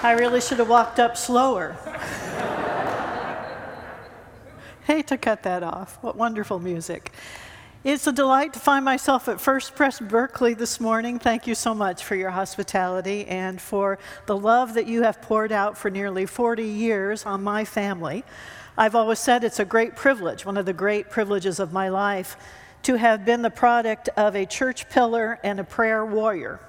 I really should have walked up slower. Hate to cut that off. What wonderful music. It's a delight to find myself at First Pres Berkeley this morning. Thank you so much for your hospitality and for the love that you have poured out for nearly 40 years on my family. I've always said it's a great privilege, one of the great privileges of my life, to have been the product of a church pillar and a prayer warrior.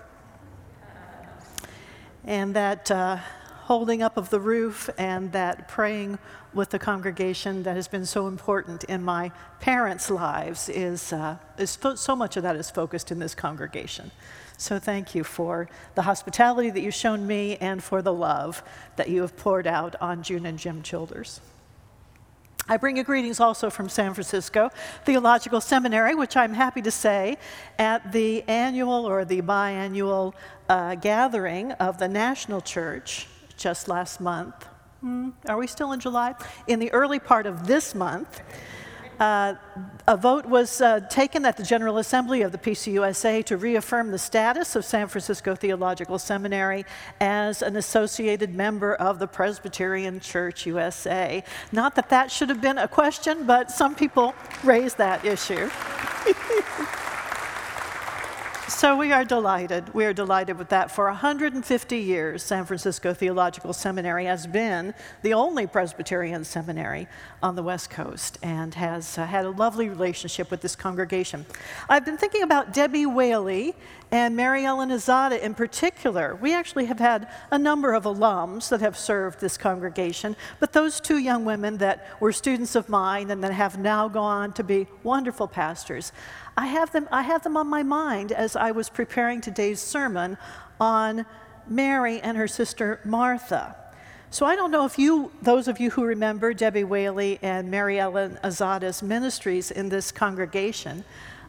And that uh, holding up of the roof and that praying with the congregation that has been so important in my parents' lives is, uh, is fo- so much of that is focused in this congregation. So thank you for the hospitality that you've shown me and for the love that you have poured out on June and Jim Childers. I bring you greetings also from San Francisco Theological Seminary, which I'm happy to say at the annual or the biannual uh, gathering of the National Church just last month. Hmm, are we still in July? In the early part of this month, uh, a vote was uh, taken at the General Assembly of the PCUSA to reaffirm the status of San Francisco Theological Seminary as an associated member of the Presbyterian Church USA. Not that that should have been a question, but some people raised that issue. So we are delighted. We are delighted with that. For 150 years, San Francisco Theological Seminary has been the only Presbyterian seminary on the West Coast and has uh, had a lovely relationship with this congregation. I've been thinking about Debbie Whaley and Mary Ellen Azada in particular. We actually have had a number of alums that have served this congregation, but those two young women that were students of mine and that have now gone to be wonderful pastors. I have them, I have them on my mind as I was preparing today's sermon on Mary and her sister Martha. So I don't know if you, those of you who remember Debbie Whaley and Mary Ellen Azada's ministries in this congregation,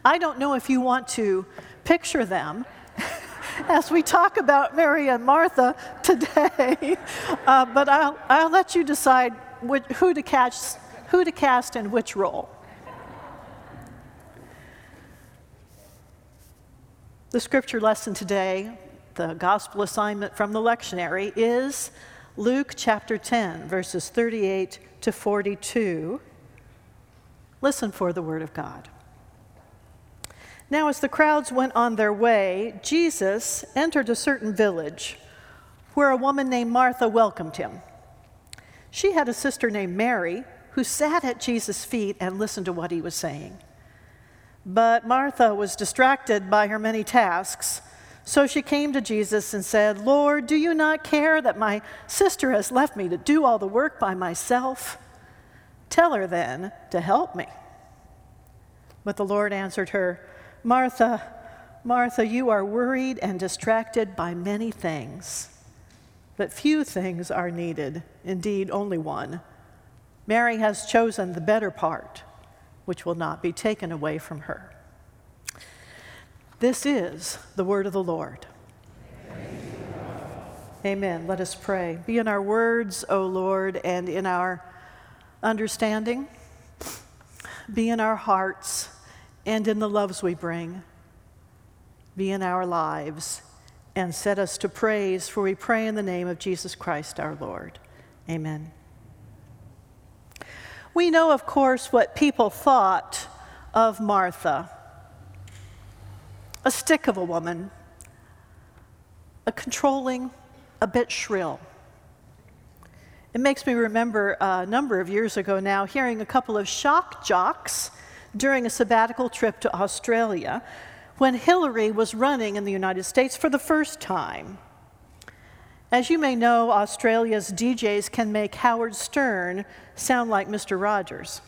I don't know if you want to picture them as we talk about Mary and Martha today, uh, but I'll, I'll let you decide which, who, to catch, who to cast in which role. The scripture lesson today, the gospel assignment from the lectionary, is Luke chapter 10, verses 38 to 42. Listen for the word of God. Now, as the crowds went on their way, Jesus entered a certain village where a woman named Martha welcomed him. She had a sister named Mary who sat at Jesus' feet and listened to what he was saying. But Martha was distracted by her many tasks. So she came to Jesus and said, Lord, do you not care that my sister has left me to do all the work by myself? Tell her then to help me. But the Lord answered her, Martha, Martha, you are worried and distracted by many things, but few things are needed, indeed, only one. Mary has chosen the better part which will not be taken away from her. This is the word of the Lord. Amen. Let us pray. Be in our words, O Lord, and in our understanding. Be in our hearts and in the loves we bring. Be in our lives and set us to praise, for we pray in the name of Jesus Christ our Lord. Amen. We know, of course, what people thought of Martha a stick of a woman, a controlling, a bit shrill. It makes me remember uh, a number of years ago now hearing a couple of shock jocks during a sabbatical trip to Australia when Hillary was running in the United States for the first time. As you may know, Australia's DJs can make Howard Stern sound like Mr. Rogers.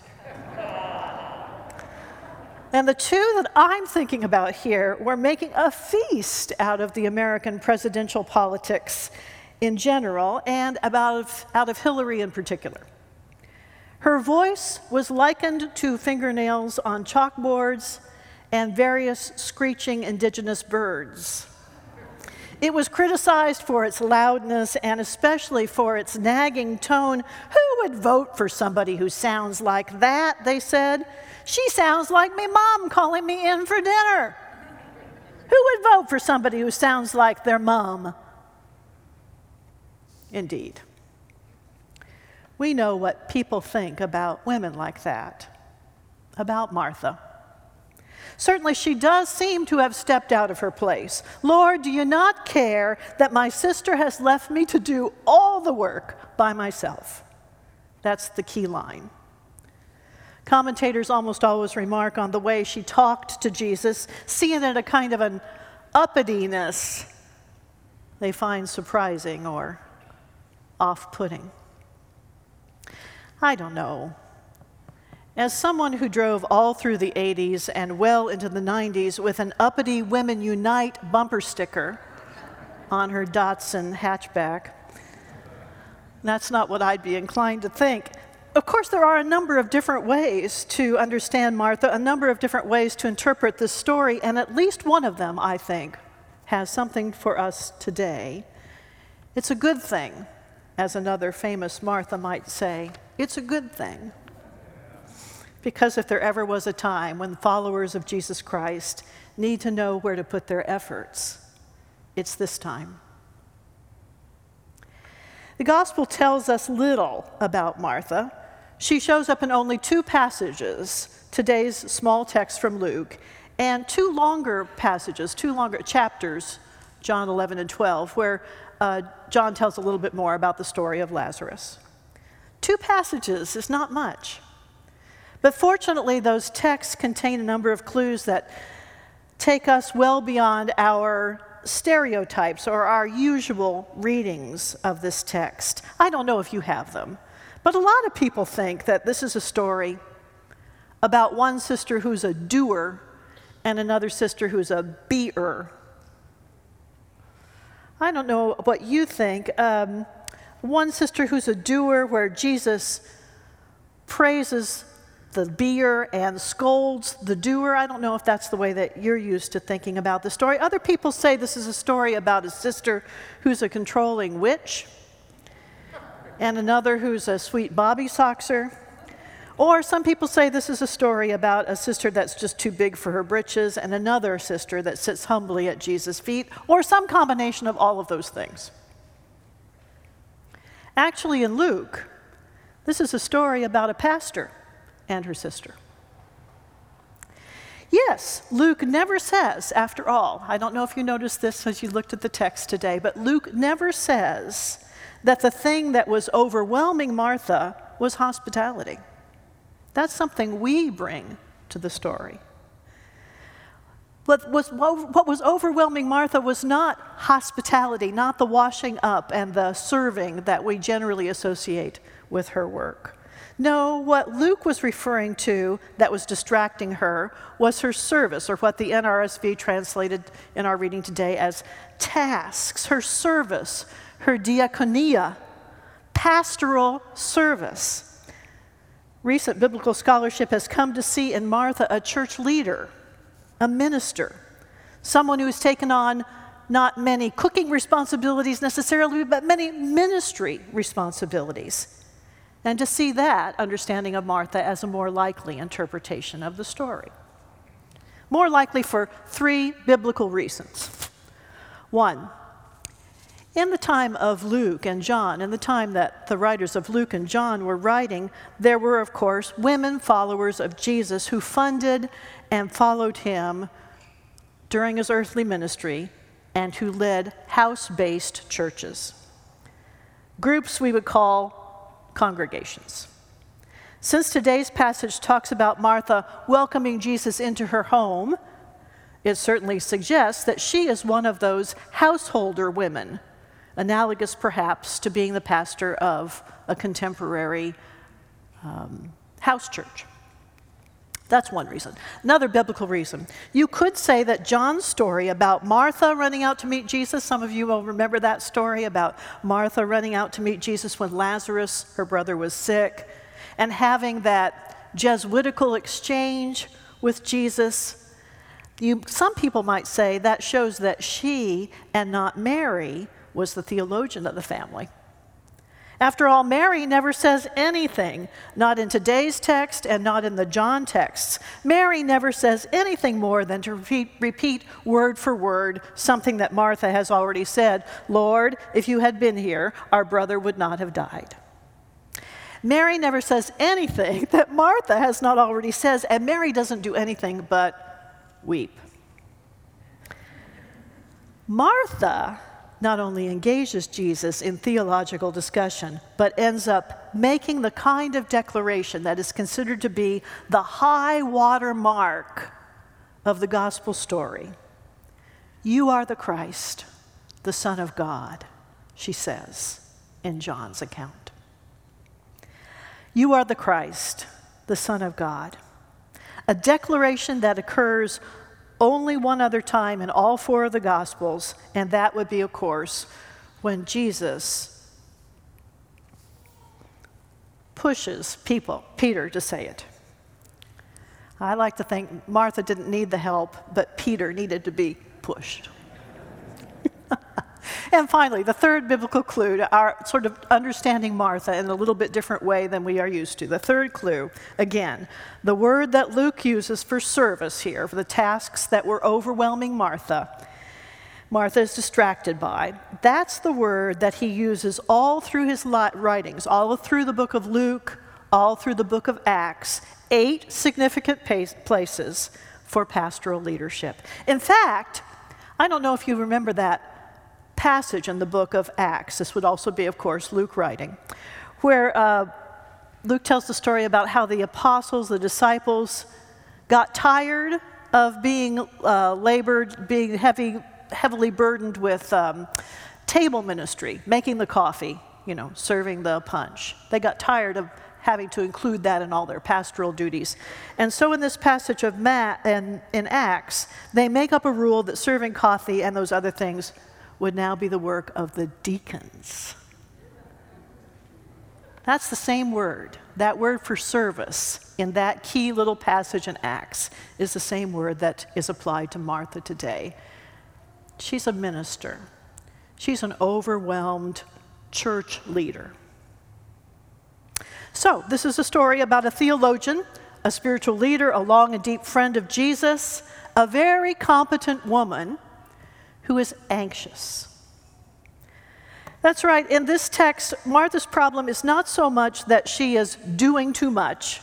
And the two that I'm thinking about here were making a feast out of the American presidential politics in general and about, out of Hillary in particular. Her voice was likened to fingernails on chalkboards and various screeching indigenous birds. It was criticized for its loudness and especially for its nagging tone. Who would vote for somebody who sounds like that? They said. She sounds like me mom calling me in for dinner. Who would vote for somebody who sounds like their mom? indeed. We know what people think about women like that, about Martha. Certainly, she does seem to have stepped out of her place. Lord, do you not care that my sister has left me to do all the work by myself? That's the key line. Commentators almost always remark on the way she talked to Jesus, seeing it a kind of an uppityness they find surprising or off putting. I don't know. As someone who drove all through the 80s and well into the 90s with an uppity Women Unite bumper sticker on her Datsun hatchback, that's not what I'd be inclined to think. Of course, there are a number of different ways to understand Martha, a number of different ways to interpret this story, and at least one of them, I think, has something for us today. It's a good thing, as another famous Martha might say. It's a good thing. Because if there ever was a time when followers of Jesus Christ need to know where to put their efforts, it's this time. The gospel tells us little about Martha. She shows up in only two passages, today's small text from Luke, and two longer passages, two longer chapters, John 11 and 12, where uh, John tells a little bit more about the story of Lazarus. Two passages is not much. But fortunately, those texts contain a number of clues that take us well beyond our stereotypes or our usual readings of this text. I don't know if you have them, but a lot of people think that this is a story about one sister who's a doer and another sister who's a beer. I don't know what you think. Um, one sister who's a doer, where Jesus praises the beer and scolds the doer. I don't know if that's the way that you're used to thinking about the story. Other people say this is a story about a sister who's a controlling witch, and another who's a sweet bobby soxer. Or some people say this is a story about a sister that's just too big for her britches, and another sister that sits humbly at Jesus' feet, or some combination of all of those things. Actually, in Luke, this is a story about a pastor and her sister. Yes, Luke never says, after all, I don't know if you noticed this as you looked at the text today, but Luke never says that the thing that was overwhelming Martha was hospitality. That's something we bring to the story. What was, what was overwhelming Martha was not hospitality, not the washing up and the serving that we generally associate with her work. No, what Luke was referring to that was distracting her was her service, or what the NRSV translated in our reading today as tasks, her service, her diaconia, pastoral service. Recent biblical scholarship has come to see in Martha a church leader, a minister, someone who has taken on not many cooking responsibilities necessarily, but many ministry responsibilities and to see that understanding of Martha as a more likely interpretation of the story. More likely for three biblical reasons. One, in the time of Luke and John, in the time that the writers of Luke and John were writing, there were, of course, women followers of Jesus who funded and followed him during his earthly ministry and who led house based churches. Groups we would call congregations. Since today's passage talks about Martha welcoming Jesus into her home, it certainly suggests that she is one of those householder women, analogous perhaps to being the pastor of a contemporary um, house church. That's one reason. Another biblical reason. You could say that John's story about Martha running out to meet Jesus, some of you will remember that story about Martha running out to meet Jesus when Lazarus, her brother, was sick, and having that Jesuitical exchange with Jesus. You, some people might say that shows that she and not Mary was the theologian of the family. After all, Mary never says anything, not in today's text and not in the John texts. Mary never says anything more than to repeat, repeat word for word something that Martha has already said Lord, if you had been here, our brother would not have died. Mary never says anything that Martha has not already said, and Mary doesn't do anything but weep. Martha not only engages Jesus in theological discussion, but ends up making the kind of declaration that is considered to be the high water mark of the gospel story. You are the Christ, the Son of God, she says in John's account. You are the Christ, the Son of God. A declaration that occurs only one other time in all four of the Gospels, and that would be, of course, when Jesus pushes people, Peter, to say it. I like to think Martha didn't need the help, but Peter needed to be pushed. And finally, the third biblical clue to our sort of understanding Martha in a little bit different way than we are used to. The third clue, again, the word that Luke uses for service here, for the tasks that were overwhelming Martha, Martha is distracted by. That's the word that he uses all through his writings, all through the book of Luke, all through the book of Acts, eight significant places for pastoral leadership. In fact, I don't know if you remember that passage in the book of Acts. This would also be, of course, Luke writing, where uh, Luke tells the story about how the apostles, the disciples, got tired of being uh, labored, being heavy, heavily burdened with um, table ministry, making the coffee, you know, serving the punch. They got tired of having to include that in all their pastoral duties. And so in this passage of Matt and in Acts, they make up a rule that serving coffee and those other things would now be the work of the deacons. That's the same word. That word for service in that key little passage in Acts is the same word that is applied to Martha today. She's a minister, she's an overwhelmed church leader. So, this is a story about a theologian, a spiritual leader, a long and deep friend of Jesus, a very competent woman who is anxious. That's right, in this text, Martha's problem is not so much that she is doing too much,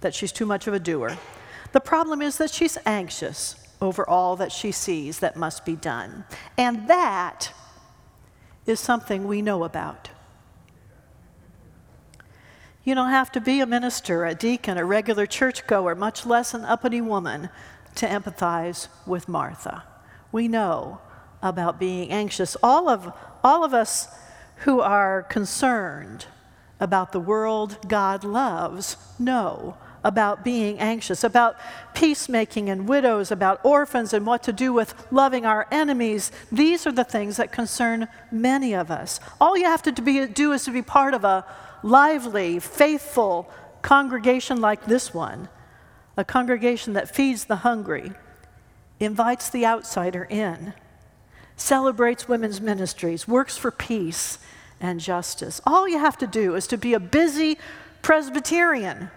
that she's too much of a doer. The problem is that she's anxious over all that she sees that must be done. And that is something we know about. You don't have to be a minister, a deacon, a regular churchgoer, much less an uppity woman, to empathize with Martha we know about being anxious. All of, all of us who are concerned about the world God loves know about being anxious, about peacemaking and widows, about orphans and what to do with loving our enemies. These are the things that concern many of us. All you have to be, do is to be part of a lively, faithful congregation like this one, a congregation that feeds the hungry invites the outsider in, celebrates women's ministries, works for peace and justice. All you have to do is to be a busy Presbyterian,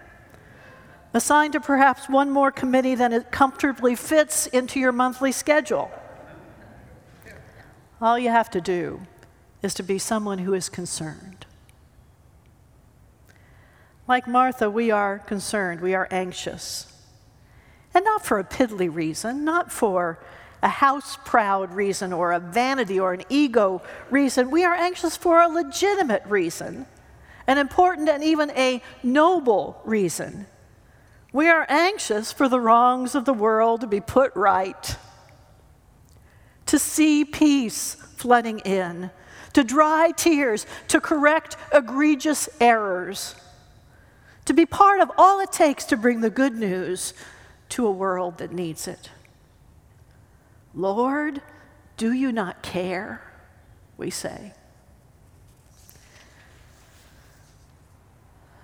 assigned to perhaps one more committee than it comfortably fits into your monthly schedule. All you have to do is to be someone who is concerned. Like Martha, we are concerned, we are anxious. And not for a piddly reason, not for a house proud reason or a vanity or an ego reason. We are anxious for a legitimate reason, an important and even a noble reason. We are anxious for the wrongs of the world to be put right, to see peace flooding in, to dry tears, to correct egregious errors, to be part of all it takes to bring the good news to a world that needs it. Lord, do you not care? We say.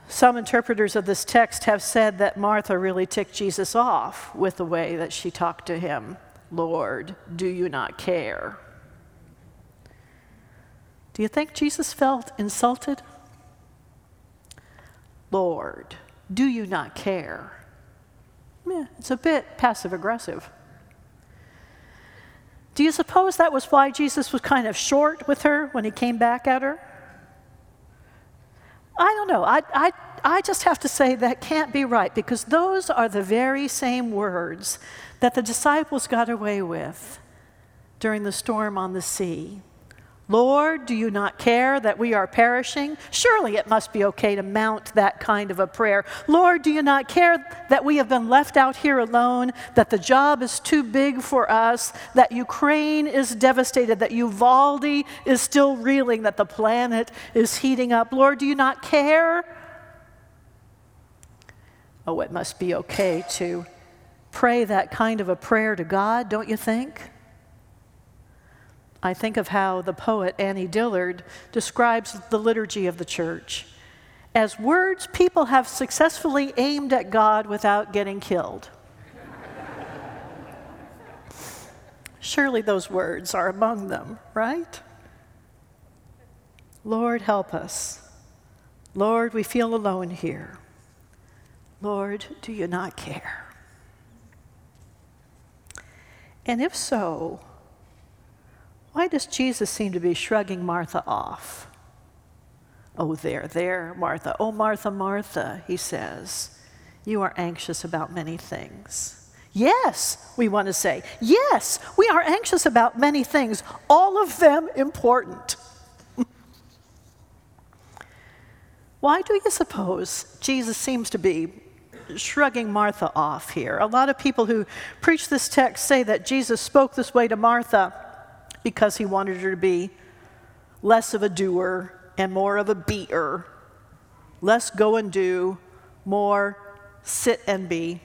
Some interpreters of this text have said that Martha really ticked Jesus off with the way that she talked to him. Lord, do you not care? Do you think Jesus felt insulted Lord, do you not care? Yeah, it's a bit passive aggressive. Do you suppose that was why Jesus was kind of short with her when he came back at her? I don't know. I, I, I just have to say that can't be right because those are the very same words that the disciples got away with during the storm on the sea. Lord, do you not care that we are perishing? Surely it must be okay to mount that kind of a prayer. Lord, do you not care that we have been left out here alone, that the job is too big for us, that Ukraine is devastated, that Uvalde is still reeling, that the planet is heating up? Lord, do you not care? Oh, it must be okay to pray that kind of a prayer to God, don't you think? I think of how the poet Annie Dillard describes the liturgy of the church as words people have successfully aimed at God without getting killed. Surely those words are among them, right? Lord, help us. Lord, we feel alone here. Lord, do you not care? And if so, why does Jesus seem to be shrugging Martha off? Oh, there, there, Martha. Oh, Martha, Martha, he says, you are anxious about many things. Yes, we want to say, yes, we are anxious about many things, all of them important. Why do you suppose Jesus seems to be shrugging Martha off here? A lot of people who preach this text say that Jesus spoke this way to Martha because he wanted her to be less of a doer and more of a beater, less go and do, more sit and be.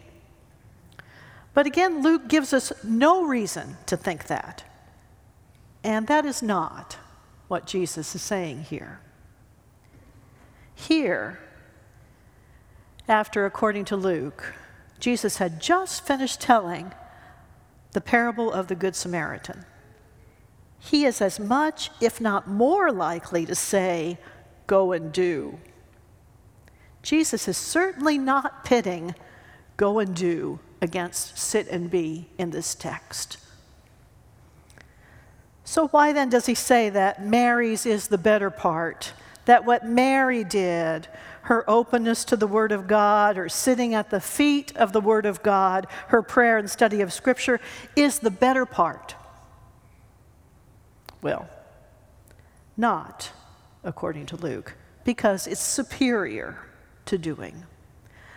But again, Luke gives us no reason to think that. And that is not what Jesus is saying here. Here, after, according to Luke, Jesus had just finished telling the parable of the Good Samaritan he is as much, if not more likely to say, Go and do. Jesus is certainly not pitting go and do against sit and be in this text. So, why then does he say that Mary's is the better part? That what Mary did, her openness to the Word of God, or sitting at the feet of the Word of God, her prayer and study of Scripture, is the better part? Well, not according to Luke, because it's superior to doing.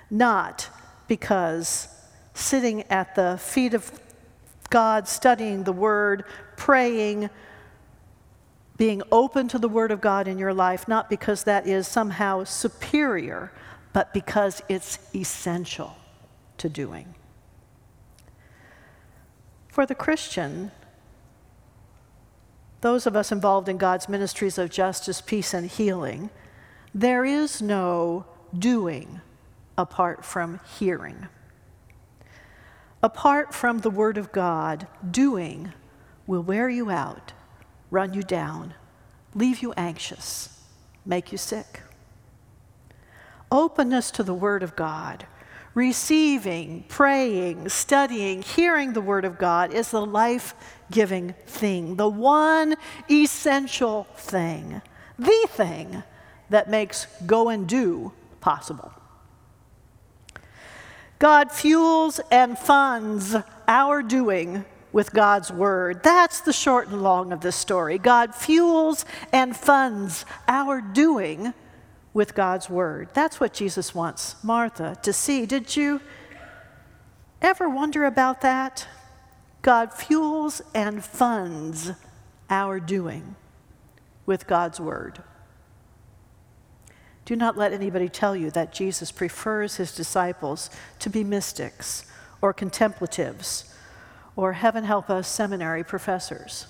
Not because sitting at the feet of God, studying the Word, praying, being open to the Word of God in your life, not because that is somehow superior, but because it's essential to doing. For the Christian, those of us involved in God's ministries of justice, peace, and healing, there is no doing apart from hearing. Apart from the Word of God, doing will wear you out, run you down, leave you anxious, make you sick. Openness to the Word of God receiving, praying, studying, hearing the Word of God is the life giving thing, the one essential thing, the thing that makes go and do possible. God fuels and funds our doing with God's word. That's the short and long of this story. God fuels and funds our doing with God's word. That's what Jesus wants Martha to see. Did you ever wonder about that? God fuels and funds our doing with God's word. Do not let anybody tell you that Jesus prefers his disciples to be mystics or contemplatives or, heaven help us, seminary professors.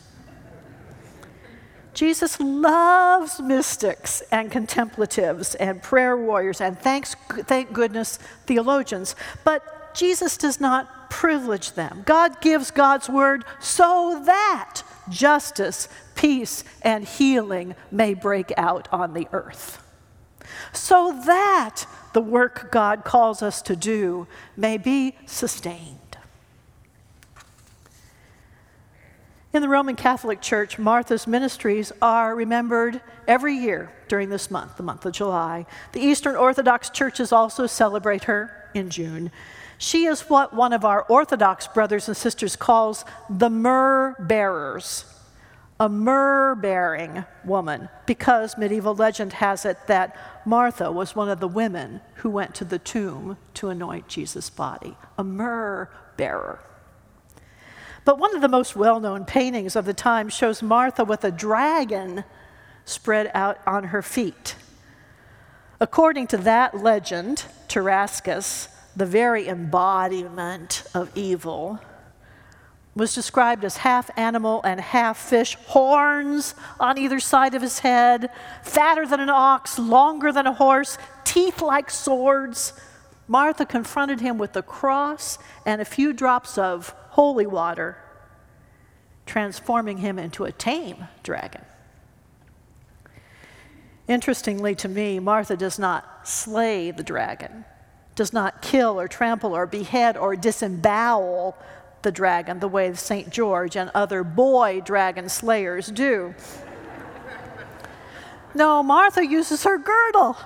Jesus loves mystics and contemplatives and prayer warriors and thanks, thank goodness theologians, but Jesus does not privilege them. God gives God's word so that justice, peace, and healing may break out on the earth. so that the work God calls us to do may be sustained. In the Roman Catholic Church, Martha's ministries are remembered every year during this month, the month of July. The Eastern Orthodox churches also celebrate her in June. She is what one of our Orthodox brothers and sisters calls the myrrh bearers, a myrrh bearing woman, because medieval legend has it that Martha was one of the women who went to the tomb to anoint Jesus' body, a myrrh bearer. But one of the most well known paintings of the time shows Martha with a dragon spread out on her feet. According to that legend, Tarascus, the very embodiment of evil, was described as half animal and half fish, horns on either side of his head, fatter than an ox, longer than a horse, teeth like swords. Martha confronted him with the cross and a few drops of holy water, transforming him into a tame dragon. Interestingly to me, Martha does not slay the dragon, does not kill or trample or behead or disembowel the dragon the way St. George and other boy dragon slayers do. no, Martha uses her girdle.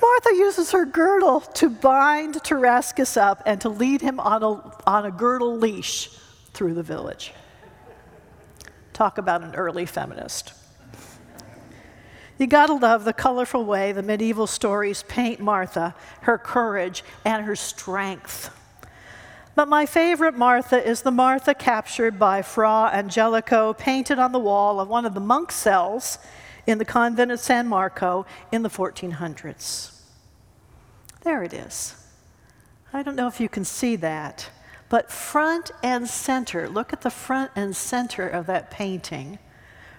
Martha uses her girdle to bind Tarascus up and to lead him on a, on a girdle leash through the village. Talk about an early feminist. You gotta love the colorful way the medieval stories paint Martha, her courage, and her strength. But my favorite Martha is the Martha captured by Fra Angelico, painted on the wall of one of the monk cells in the convent of San Marco in the 1400s. There it is. I don't know if you can see that, but front and center, look at the front and center of that painting.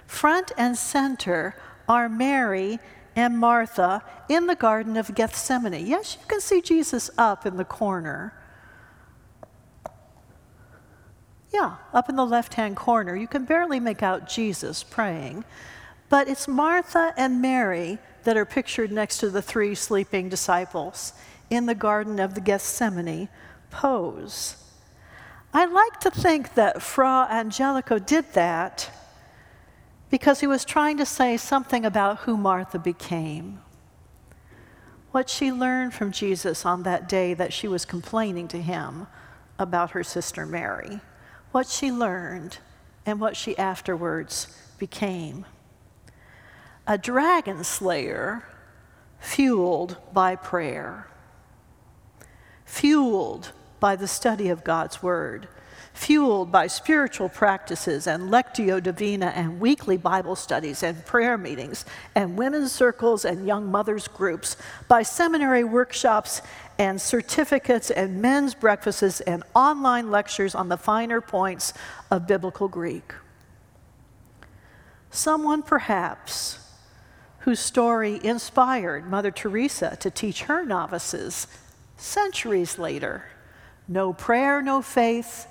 Front and center are Mary and Martha in the Garden of Gethsemane. Yes, you can see Jesus up in the corner. Yeah, up in the left hand corner. You can barely make out Jesus praying. But it's Martha and Mary that are pictured next to the three sleeping disciples in the Garden of the Gethsemane pose. I like to think that Fra Angelico did that because he was trying to say something about who Martha became. What she learned from Jesus on that day that she was complaining to him about her sister Mary. What she learned and what she afterwards became a dragon slayer fueled by prayer, fueled by the study of God's Word, fueled by spiritual practices and lectio divina and weekly Bible studies and prayer meetings and women's circles and young mothers groups, by seminary workshops and certificates and men's breakfasts and online lectures on the finer points of biblical Greek. Someone perhaps whose story inspired Mother Teresa to teach her novices centuries later no prayer, no faith,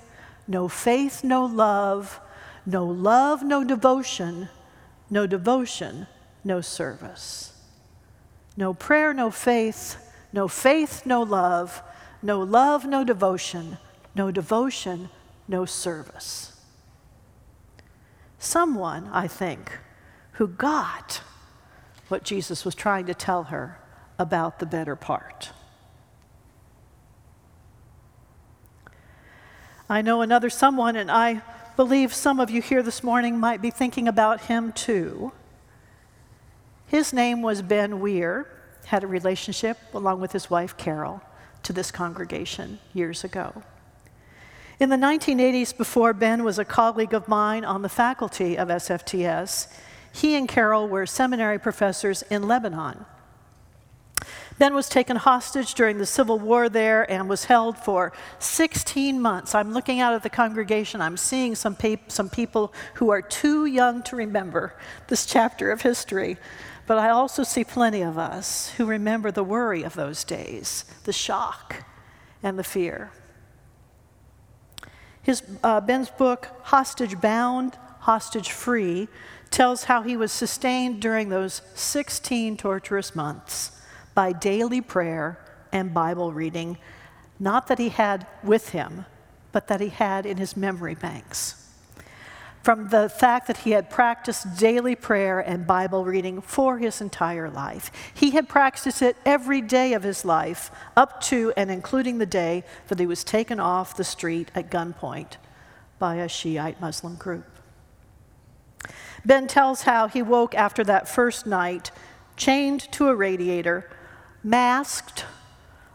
no faith, no love, no love, no devotion, no devotion, no service. No prayer, no faith, no faith, no love, no love, no devotion, no devotion, no service. Someone, I think, who got what Jesus was trying to tell her about the better part. I know another someone, and I believe some of you here this morning might be thinking about him too. His name was Ben Weir, had a relationship along with his wife Carol to this congregation years ago. In the 1980s, before Ben was a colleague of mine on the faculty of SFTS, he and Carol were seminary professors in Lebanon. Ben was taken hostage during the civil war there and was held for 16 months. I'm looking out at the congregation, I'm seeing some, pe- some people who are too young to remember this chapter of history. But I also see plenty of us who remember the worry of those days, the shock, and the fear. His, uh, Ben's book, Hostage Bound, Hostage Free, tells how he was sustained during those 16 torturous months by daily prayer and Bible reading, not that he had with him, but that he had in his memory banks. From the fact that he had practiced daily prayer and Bible reading for his entire life. He had practiced it every day of his life, up to and including the day that he was taken off the street at gunpoint by a Shiite Muslim group. Ben tells how he woke after that first night, chained to a radiator, masked,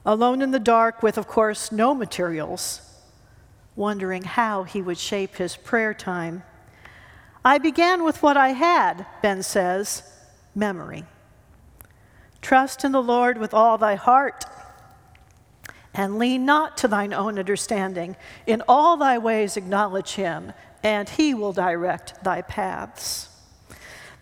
alone in the dark with, of course, no materials, wondering how he would shape his prayer time. I began with what I had, Ben says memory. Trust in the Lord with all thy heart, and lean not to thine own understanding. In all thy ways acknowledge him, and he will direct thy paths.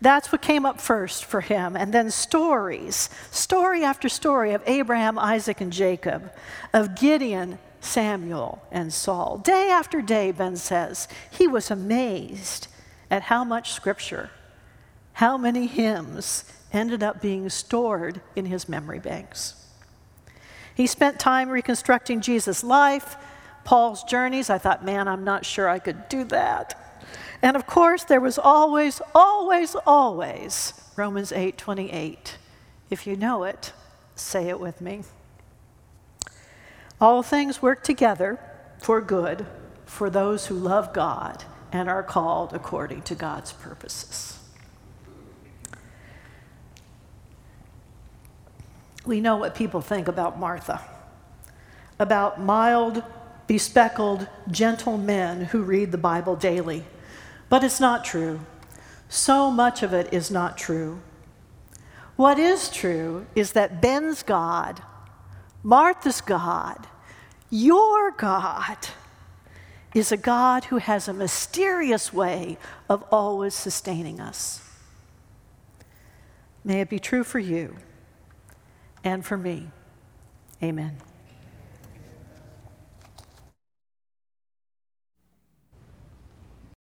That's what came up first for him. And then stories, story after story of Abraham, Isaac, and Jacob, of Gideon, Samuel, and Saul. Day after day, Ben says, he was amazed at how much scripture, how many hymns ended up being stored in his memory banks. He spent time reconstructing Jesus' life, Paul's journeys. I thought, man, I'm not sure I could do that. And of course, there was always, always, always Romans 8 28. If you know it, say it with me. All things work together for good for those who love God and are called according to God's purposes. We know what people think about Martha, about mild, bespectacled, gentle men who read the Bible daily but it's not true. So much of it is not true. What is true is that Ben's God, Martha's God, your God, is a God who has a mysterious way of always sustaining us. May it be true for you and for me. Amen.